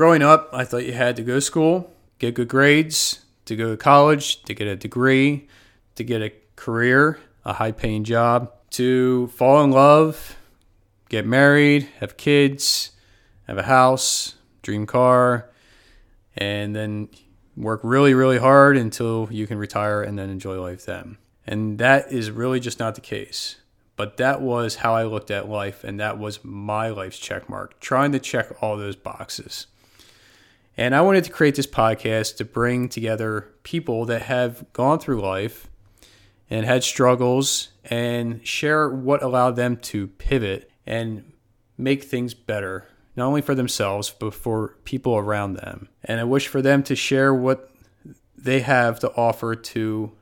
Growing up, I thought you had to go to school, get good grades, to go to college, to get a degree, to get a career, a high paying job, to fall in love, get married, have kids, have a house, dream car, and then work really, really hard until you can retire and then enjoy life then. And that is really just not the case. But that was how I looked at life, and that was my life's check mark, trying to check all those boxes. And I wanted to create this podcast to bring together people that have gone through life and had struggles and share what allowed them to pivot and make things better, not only for themselves, but for people around them. And I wish for them to share what they have to offer to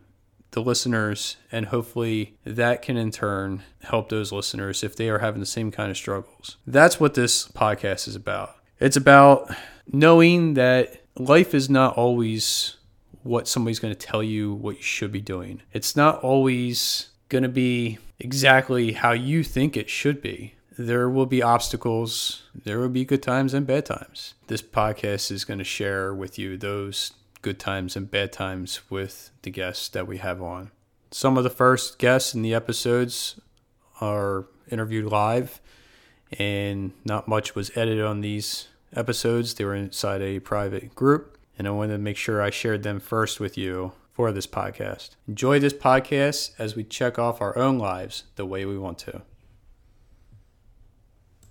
the listeners, and hopefully that can in turn help those listeners if they are having the same kind of struggles. That's what this podcast is about. It's about knowing that life is not always what somebody's going to tell you what you should be doing. It's not always going to be exactly how you think it should be. There will be obstacles, there will be good times and bad times. This podcast is going to share with you those good times and bad times with the guests that we have on. Some of the first guests in the episodes are interviewed live, and not much was edited on these episodes. They were inside a private group, and I wanted to make sure I shared them first with you for this podcast. Enjoy this podcast as we check off our own lives the way we want to.